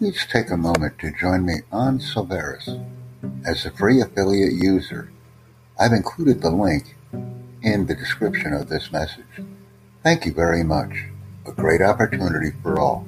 please take a moment to join me on Silveris as a free affiliate user. I've included the link in the description of this message. Thank you very much. A great opportunity for all.